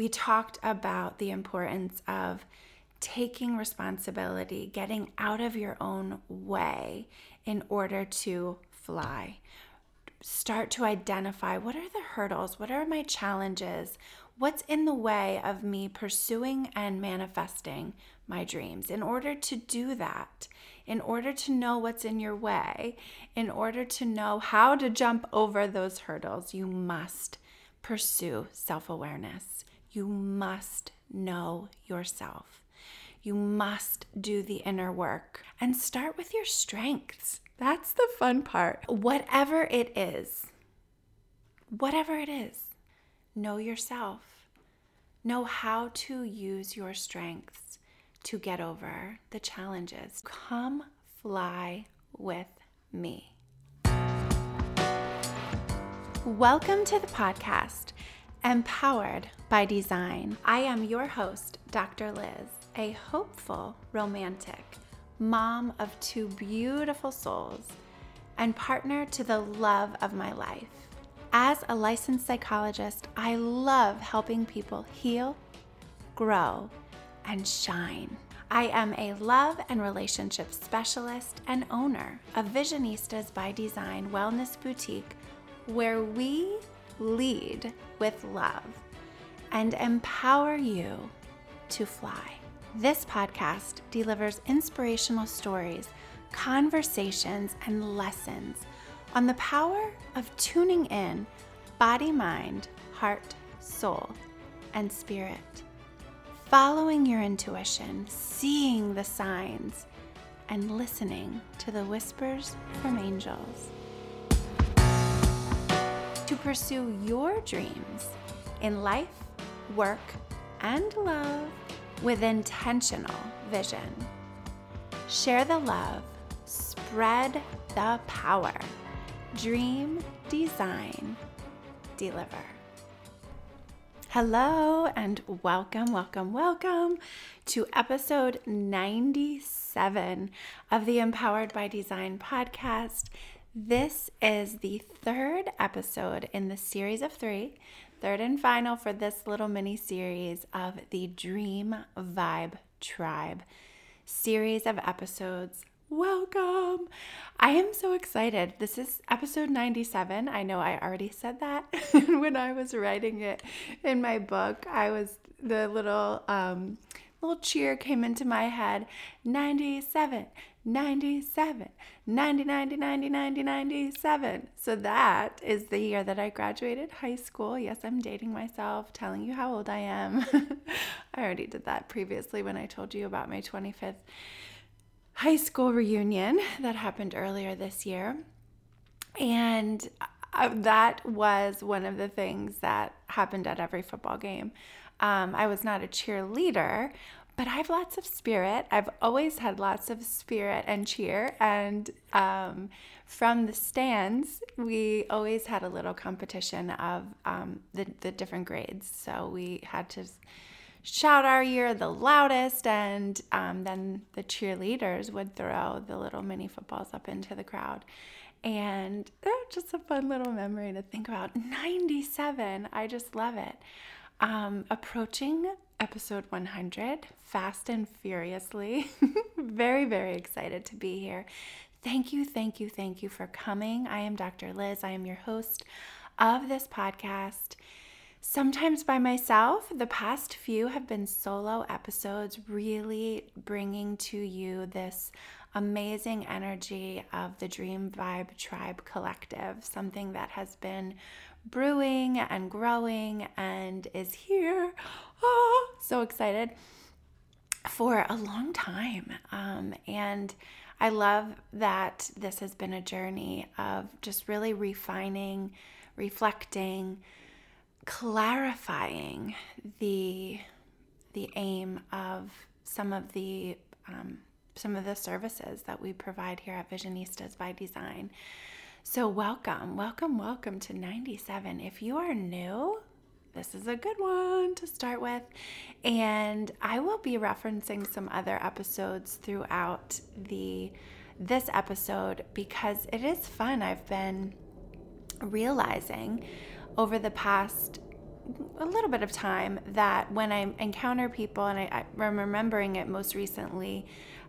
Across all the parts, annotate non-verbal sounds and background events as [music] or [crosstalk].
we talked about the importance of taking responsibility, getting out of your own way in order to fly. Start to identify what are the hurdles, what are my challenges, what's in the way of me pursuing and manifesting my dreams. In order to do that, in order to know what's in your way, in order to know how to jump over those hurdles, you must pursue self awareness. You must know yourself. You must do the inner work and start with your strengths. That's the fun part. Whatever it is, whatever it is, know yourself. Know how to use your strengths to get over the challenges. Come fly with me. Welcome to the podcast, Empowered by Design. I am your host, Dr. Lyz, a hopeful romantic, mom of two beautiful souls, and partner to the love of my life. As a licensed psychologist, I love helping people heal, grow, and shine. I am a love and relationship specialist and owner of Visionistas by Design Wellness Boutique, where we lead with love and empower you to fly. This podcast delivers inspirational stories, conversations, and lessons on the power of tuning in body, mind, heart, soul, and spirit following your intuition, seeing the signs, and listening to the whispers from angels. To pursue your dreams in life, work, and love with intentional vision. Share the love, spread the power. Dream, design, deliver. Hello, and welcome, welcome, welcome to episode 97 of the Empowered by Design podcast. This is the third episode in the series of three, third and final for this little mini series of the Dream Vibe Tribe series of episodes welcome. I am so excited. This is episode 97. I know I already said that [laughs] when I was writing it in my book. I was the little um little cheer came into my head 97 97 90 90 90 90 97 so that is the year that i graduated high school yes i'm dating myself telling you how old i am [laughs] i already did that previously when i told you about my 25th high school reunion that happened earlier this year. And uh, that was one of the things that happened at every football game. Um, I was not a cheerleader, but I have lots of spirit. I've always had lots of spirit and cheer. And um, from the stands, we always had a little competition of um, the, the different grades. So we had to shout our year the loudest, and um, then the cheerleaders would throw the little mini footballs up into the crowd. And oh, just a fun little memory to think about. 97, I just love it. Um, approaching episode 100 fast and furiously. [laughs] very, very excited to be here. Thank you, thank you, thank you for coming. I am Dr. Lyz. I am your host of this podcast sometimes by myself. The past few have been solo episodes, really bringing to you this amazing energy of the Dream Vibe Tribe Collective, something that has been brewing and growing and is here. Oh, so excited for a long time. Um, and I love that this has been a journey of just really refining, reflecting, clarifying the the aim of some of the um, some of the services that we provide here at Visionistas by Design. So welcome, welcome, welcome to 97. If you are new, this is a good one to start with. And I will be referencing some other episodes throughout the this episode because it is fun. I've been realizing over the past a little bit of time that when I encounter people, and I, am remembering it most recently,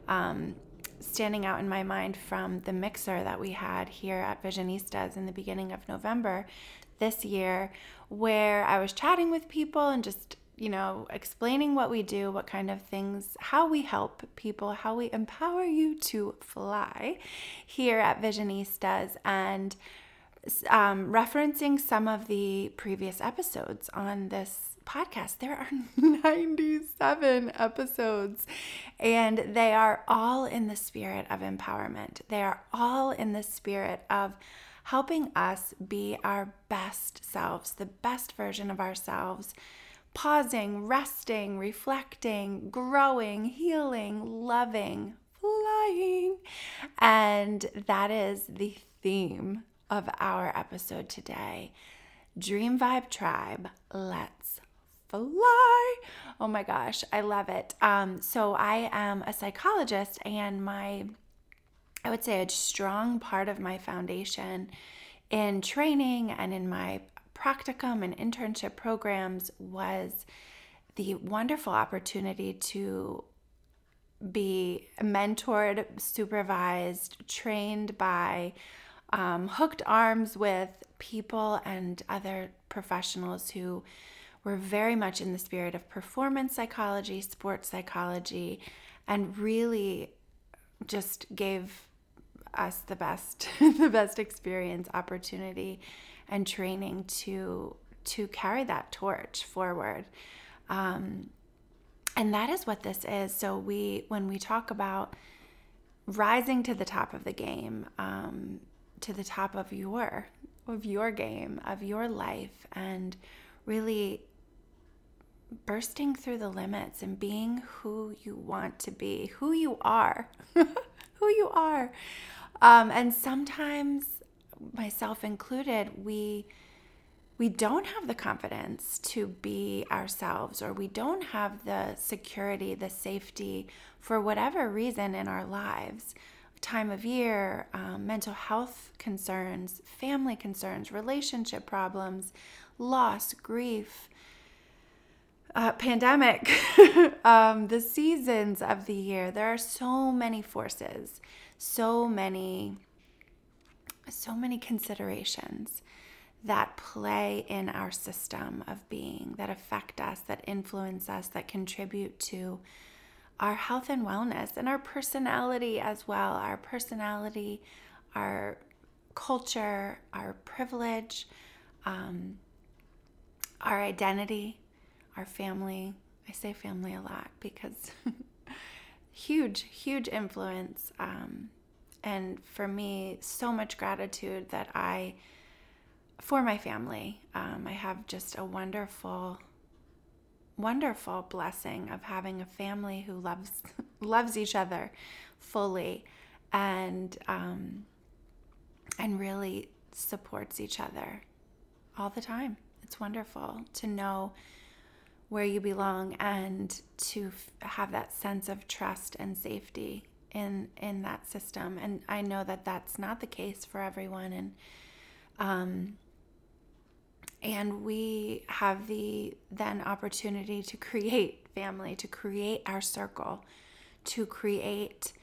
um, standing out in my mind from the mixer that we had here at Visionistas in the beginning of November this year, where I was chatting with people and just you know, explaining what we do, what kind of things, how we help people, how we empower you to fly here at Visionistas, and um, referencing some of the previous episodes on this podcast. There are [laughs] 97 episodes, and they are all in the spirit of empowerment. They are all in the spirit of helping us be our best selves, the best version of ourselves pausing, resting, reflecting, growing, healing, loving, flying. And that is the theme of our episode today. Dream Vibe Tribe, let's fly. Oh my gosh, I love it. Um, so, I am a psychologist, and my, I would say, a strong part of my foundation in training and in my practicum and internship programs was the wonderful opportunity to be mentored, supervised, trained by, um, hooked arms with people and other professionals who were very much in the spirit of performance psychology, sports psychology, and really just gave us the best [laughs] the best experience opportunity and training to to carry that torch forward. Um, and that is what this is. So we when we talk about rising to the top of the game, um, to the top of your of your game, of your life, and really bursting through the limits and being who you want to be, who you are, [laughs] who you are. Um, and sometimes myself included, we we don't have the confidence to be ourselves or we don't have the security, the safety for whatever reason in our lives time of year, um, mental health concerns, family concerns, relationship problems, loss, grief, uh, pandemic, [laughs] um, the seasons of the year. There are so many forces, so many so many considerations that play in our system of being, that affect us, that influence us, that contribute to our health and wellness and our personality as well. Our personality, our culture, our privilege, um, our identity, our family. I say family a lot because [laughs] huge, huge influence um, and for me, so much gratitude that I, for my family, um, I have just a wonderful, wonderful blessing of having a family who loves [laughs] loves each other fully, and um, and really supports each other all the time. It's wonderful to know where you belong and to f- have that sense of trust and safety in in that system. And i know that that's not the case for everyone. And um and we have the then opportunity to create family to create our circle to create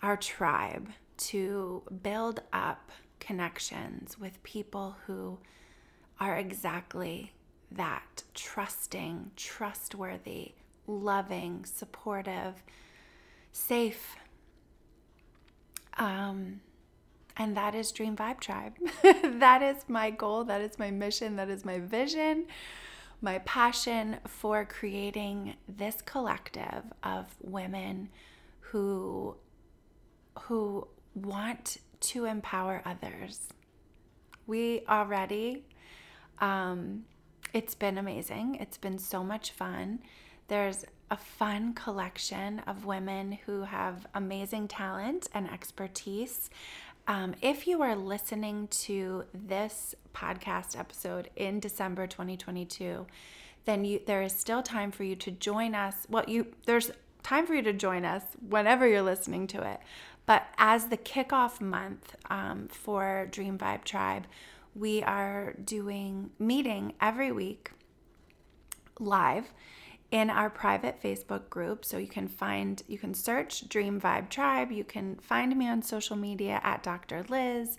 our tribe to build up connections with people who are exactly that trusting trustworthy loving supportive safe um, and that is Dream Vibe Tribe. [laughs] that is my goal. That is my mission. That is my vision, my passion for creating this collective of women who who want to empower others. We already, um, it's been amazing. It's been so much fun. There's a fun collection of women who have amazing talent and expertise. Um, if you are listening to this podcast episode in December 2022, then you there is still time for you to join us. Well, you there's time for you to join us whenever you're listening to it. But as the kickoff month um, for Dream Vibe Tribe, we are doing meeting every week live in our private Facebook group. So you can find, you can search Dream Vibe Tribe. You can find me on social media at Dr. Lyz.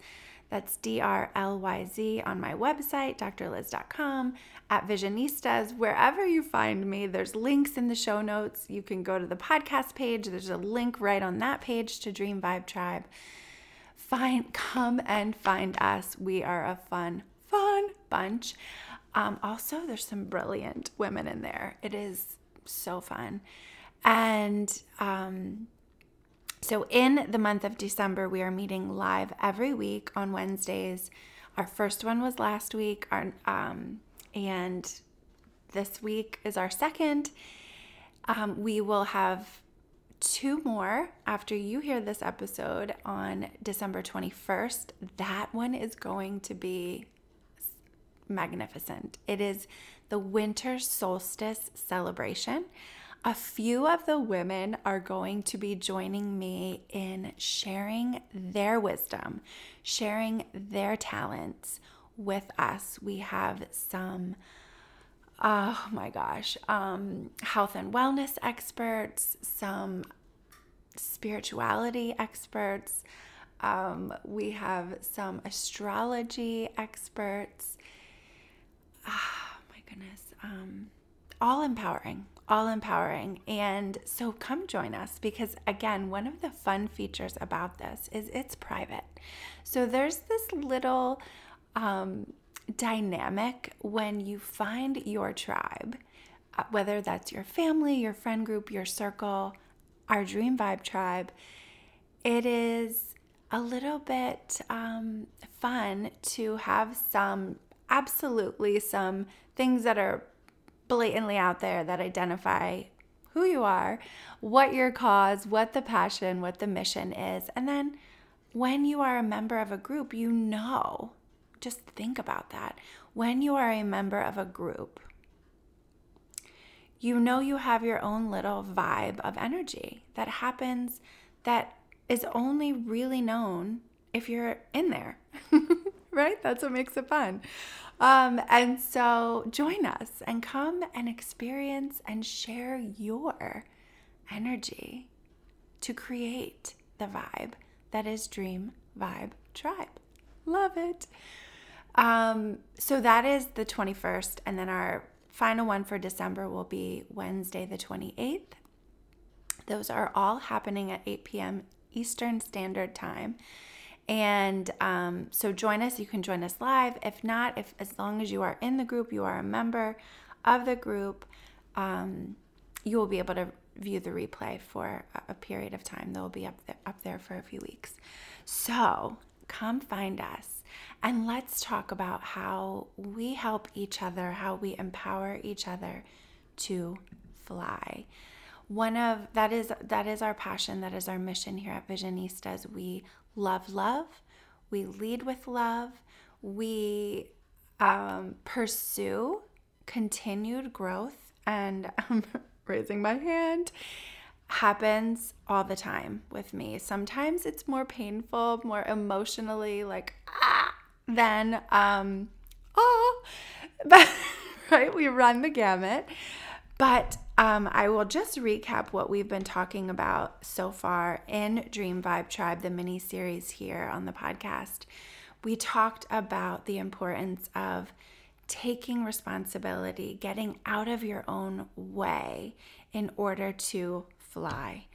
That's D R L Y Z on my website, drlyz.com, at Visionistas, wherever you find me. There's links in the show notes. You can go to the podcast page. There's a link right on that page to Dream Vibe Tribe. Find, come and find us. We are a fun, fun bunch. Um, also, there's some brilliant women in there. It is so fun. And um, so, in the month of December, we are meeting live every week on Wednesdays. Our first one was last week, our, um, and this week is our second. Um, we will have two more after you hear this episode on December 21st. That one is going to be magnificent. It is the winter solstice celebration. A few of the women are going to be joining me in sharing their wisdom, sharing their talents with us. We have some, oh my gosh, um, health and wellness experts, some spirituality experts. Um, we have some astrology experts. Oh, my goodness. Um, all empowering, all empowering. And so come join us because, again, one of the fun features about this is it's private. So there's this little um, dynamic when you find your tribe, uh, whether that's your family, your friend group, your circle, our Dream Vibe tribe. It is a little bit um, fun to have some, absolutely, some things that are blatantly out there that identify who you are, what your cause, what the passion, what the mission is. And then when you are a member of a group, you know, just think about that. When you are a member of a group, you know you have your own little vibe of energy that happens that is only really known if you're in there, [laughs] right? That's what makes it fun. Um, and so join us and come and experience and share your energy to create the vibe that is Dream Vibe Tribe. Love it. Um, so that is the 21st, and then our final one for December will be Wednesday, the 28th. Those are all happening at 8 p.m. Eastern Standard Time. And um, so join us. You can join us live. If not, if as long as you are in the group, you are a member of the group, um, you will be able to view the replay for a, period of time. They'll be up there, up there for a few weeks. So come find us and let's talk about how we help each other, how we empower each other to fly. One of that is that is our passion that is our mission here at visionistas. We love love, we lead with love, we um, pursue continued growth, and [laughs] raising my hand. Happens all the time with me. Sometimes it's more painful, more emotionally like ah than um oh [laughs] but right we run the gamut. But um, I will just recap what we've been talking about so far in Dream Vibe Tribe, the mini series here on the podcast. We talked about the importance of taking responsibility, getting out of your own way in order to fly.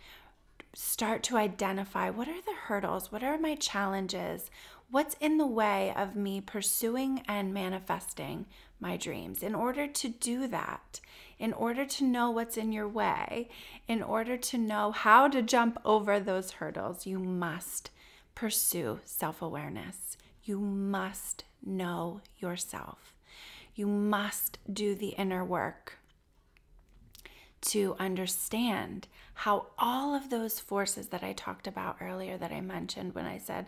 Start to identify what are the hurdles, what are my challenges, what's in the way of me pursuing and manifesting my dreams. In order to do that, in order to know what's in your way, in order to know how to jump over those hurdles, you must pursue self awareness. You must know yourself. You must do the inner work to understand how all of those forces that I talked about earlier, that I mentioned when I said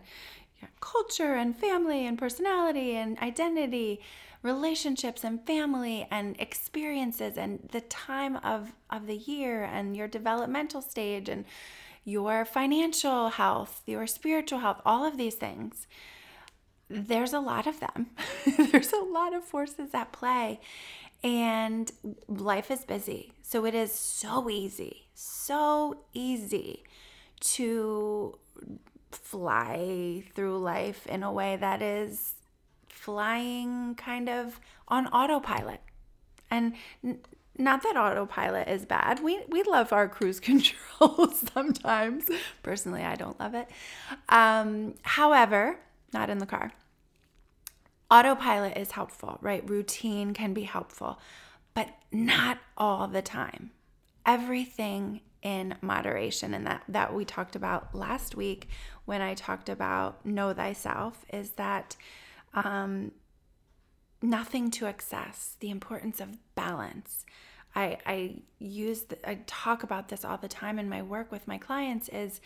culture and family and personality and identity, relationships and family and experiences and the time of, of the year and your developmental stage and your financial health, your spiritual health, all of these things. There's a lot of them. [laughs] There's a lot of forces at play. And life is busy. So it is so easy, so easy to fly through life in a way that is flying kind of on autopilot. And n- not that autopilot is bad. We we love our cruise [laughs] control sometimes. Personally, I don't love it. Um, however, not in the car. Autopilot is helpful, right? Routine can be helpful, but not all the time. Everything in moderation and that that we talked about last week when I talked about know thyself is that um, nothing to excess, the importance of balance. I, I use, the, I talk about this all the time in my work with my clients is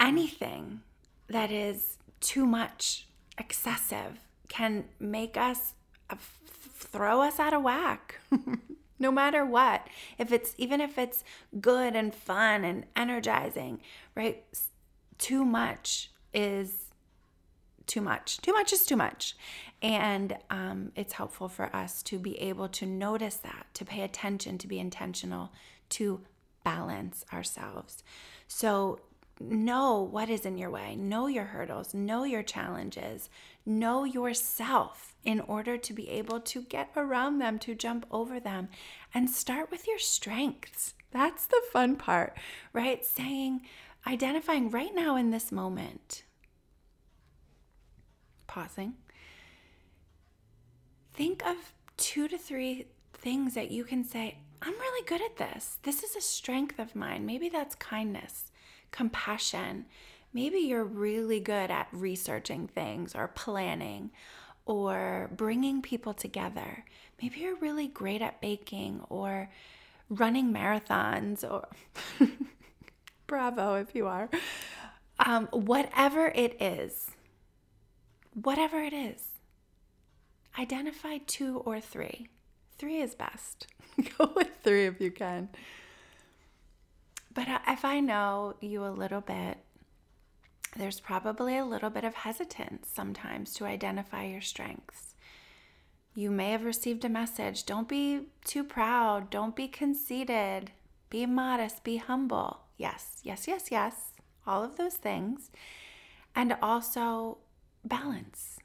anything that is too much, excessive, can make us uh, throw us out of whack. [laughs] no matter what. If it's even if it's good and fun and energizing, right? Too much is too much. Too much is too much. And um, it's helpful for us to be able to notice that, to pay attention, to be intentional, to balance ourselves. So, know what is in your way, know your hurdles, know your challenges, know yourself in order to be able to get around them, to jump over them, and start with your strengths. That's the fun part, right? Saying, identifying right now in this moment, pausing, think of two to three things that you can say, I'm really good at this. This is a strength of mine. Maybe that's kindness, compassion. Maybe you're really good at researching things or planning or bringing people together. Maybe you're really great at baking or running marathons or [laughs] bravo if you are. Um, whatever it is, whatever it is. Identify two or three. Three is best. [laughs] Go with three if you can. But uh, if I know you a little bit, there's probably a little bit of hesitance sometimes to identify your strengths. You may have received a message don't be too proud, don't be conceited, be modest, be humble. Yes, yes, yes, yes, all of those things. And also balance.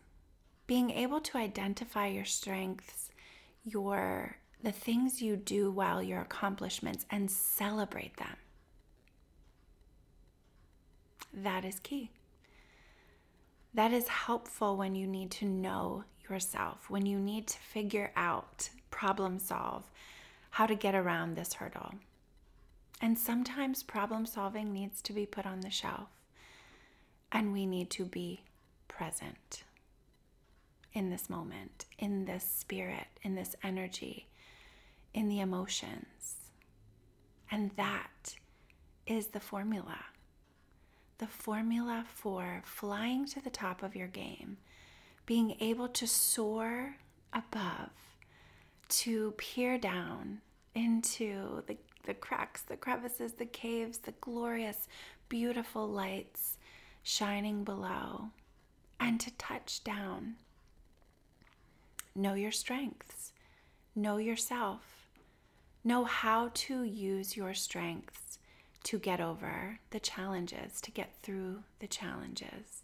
Being able to identify your strengths, your the things you do well, your accomplishments and celebrate them. That is key. That is helpful when you need to know yourself, when you need to figure out, problem solve, how to get around this hurdle. And sometimes problem solving needs to be put on the shelf, and we need to be present in this moment, in this spirit, in this energy, in the emotions. And that is the formula. The formula for flying to the top of your game, being able to soar above, to peer down into the, the cracks, the crevices, the caves, the glorious, beautiful lights shining below and to touch down. Know your strengths, know yourself, know how to use your strengths to get over the challenges, to get through the challenges.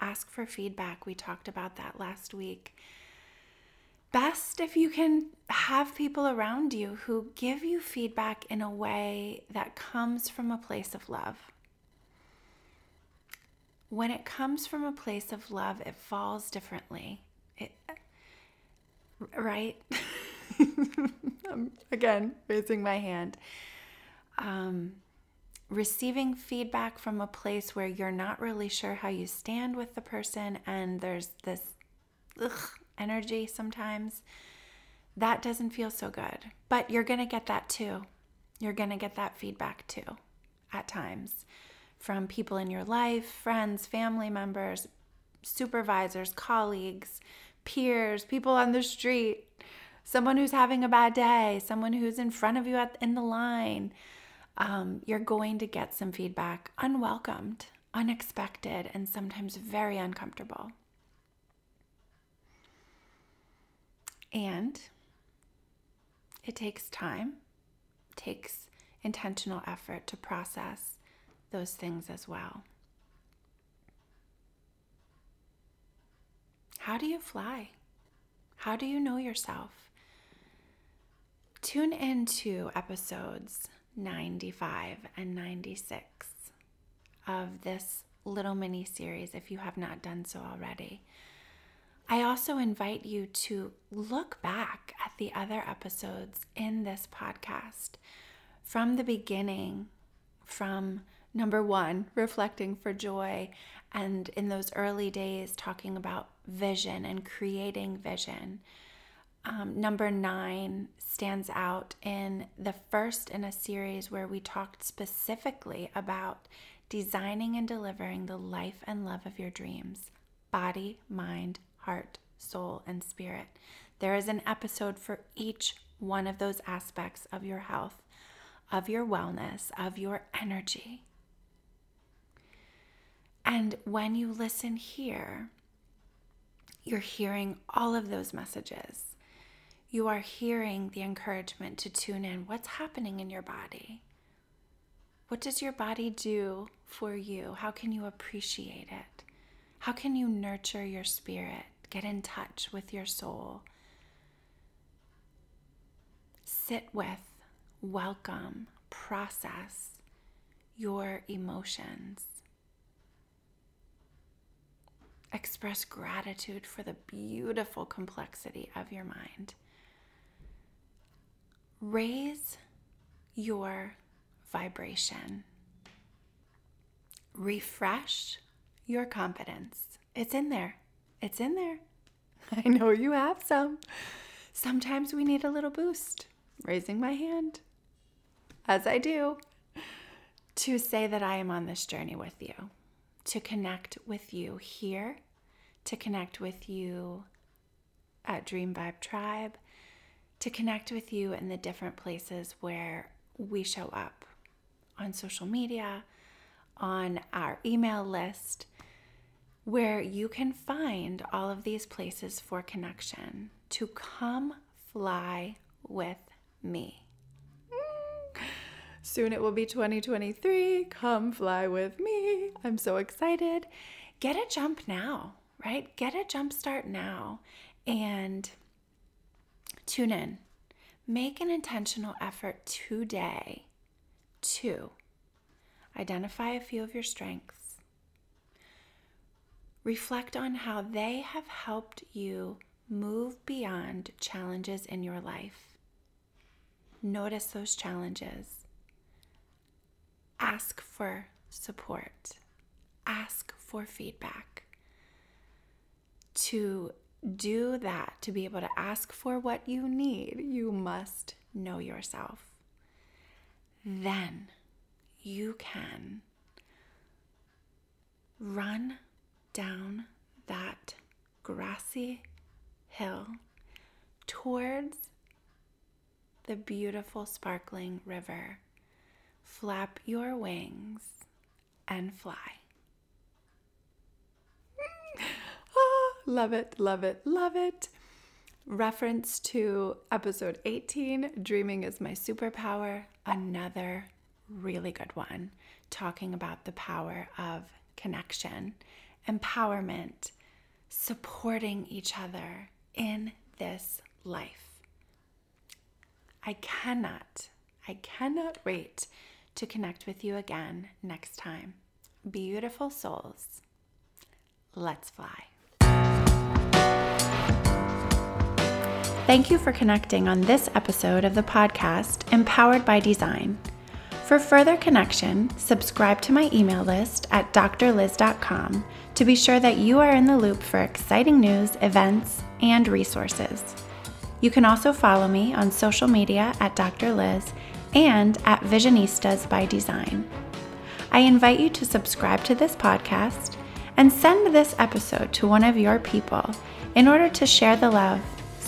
Ask for feedback. We talked about that last week. Best if you can have people around you who give you feedback in a way that comes from a place of love when it comes from a place of love, it falls differently. It, right? [laughs] I'm again raising my hand. Um, receiving feedback from a place where you're not really sure how you stand with the person and there's this ugh, energy sometimes, that doesn't feel so good. But you're going to get that too. You're going to get that feedback too at times from people in your life, friends, family members, supervisors, colleagues, peers, people on the street, someone who's having a bad day, someone who's in front of you at, in the line. Um, you're going to get some feedback unwelcomed, unexpected, and sometimes very uncomfortable. And it takes time, takes intentional effort to process those things as well. How do you fly? How do you know yourself? Tune into episodes 95 and 96 of this little mini series if you have not done so already. I also invite you to look back at the other episodes in this podcast from the beginning, from number one, reflecting for joy, and in those early days, talking about vision and creating vision. Um, number nine stands out in the first in a series where we talked specifically about designing and delivering the life and love of your dreams body, mind, heart, soul, and spirit. There is an episode for each one of those aspects of your health, of your wellness, of your energy. And when you listen here, you're hearing all of those messages. You are hearing the encouragement to tune in. What's happening in your body? What does your body do for you? How can you appreciate it? How can you nurture your spirit? Get in touch with your soul. Sit with, welcome, process your emotions. Express gratitude for the beautiful complexity of your mind. Raise your vibration. Refresh your confidence. It's in there. It's in there. [laughs] I know you have some. Sometimes we need a little boost. Raising my hand, as I do, to say that I am on this journey with you, to connect with you here, to connect with you at Dream Vibe Tribe, to connect with you in the different places where we show up on social media, on our email list where you can find all of these places for connection to come fly with me. Soon it will be 2023. Come fly with me. I'm so excited. Get a jump now, right? Get a jump start now and tune in. Make an intentional effort today to identify a few of your strengths Reflect on how they have helped you move beyond challenges in your life. Notice those challenges. Ask for support. Ask for feedback. To do that, to be able to ask for what you need, you must know yourself. Then you can run down that grassy hill towards the beautiful sparkling river. Flap your wings and fly. ah, love it, love it, love it. Reference to episode 18 Dreaming is My Superpower, another really good one, talking about the power of connection empowerment, supporting each other in this life. I cannot, I cannot wait to connect with you again next time. Beautiful souls, let's fly. Thank you for connecting on this episode of the podcast Empowered by Design. For further connection, subscribe to my email list at drlyz.com to be sure that you are in the loop for exciting news, events, and resources. You can also follow me on social media at Dr. Lyz and at Visionistas by Design. I invite you to subscribe to this podcast and send this episode to one of your people in order to share the love,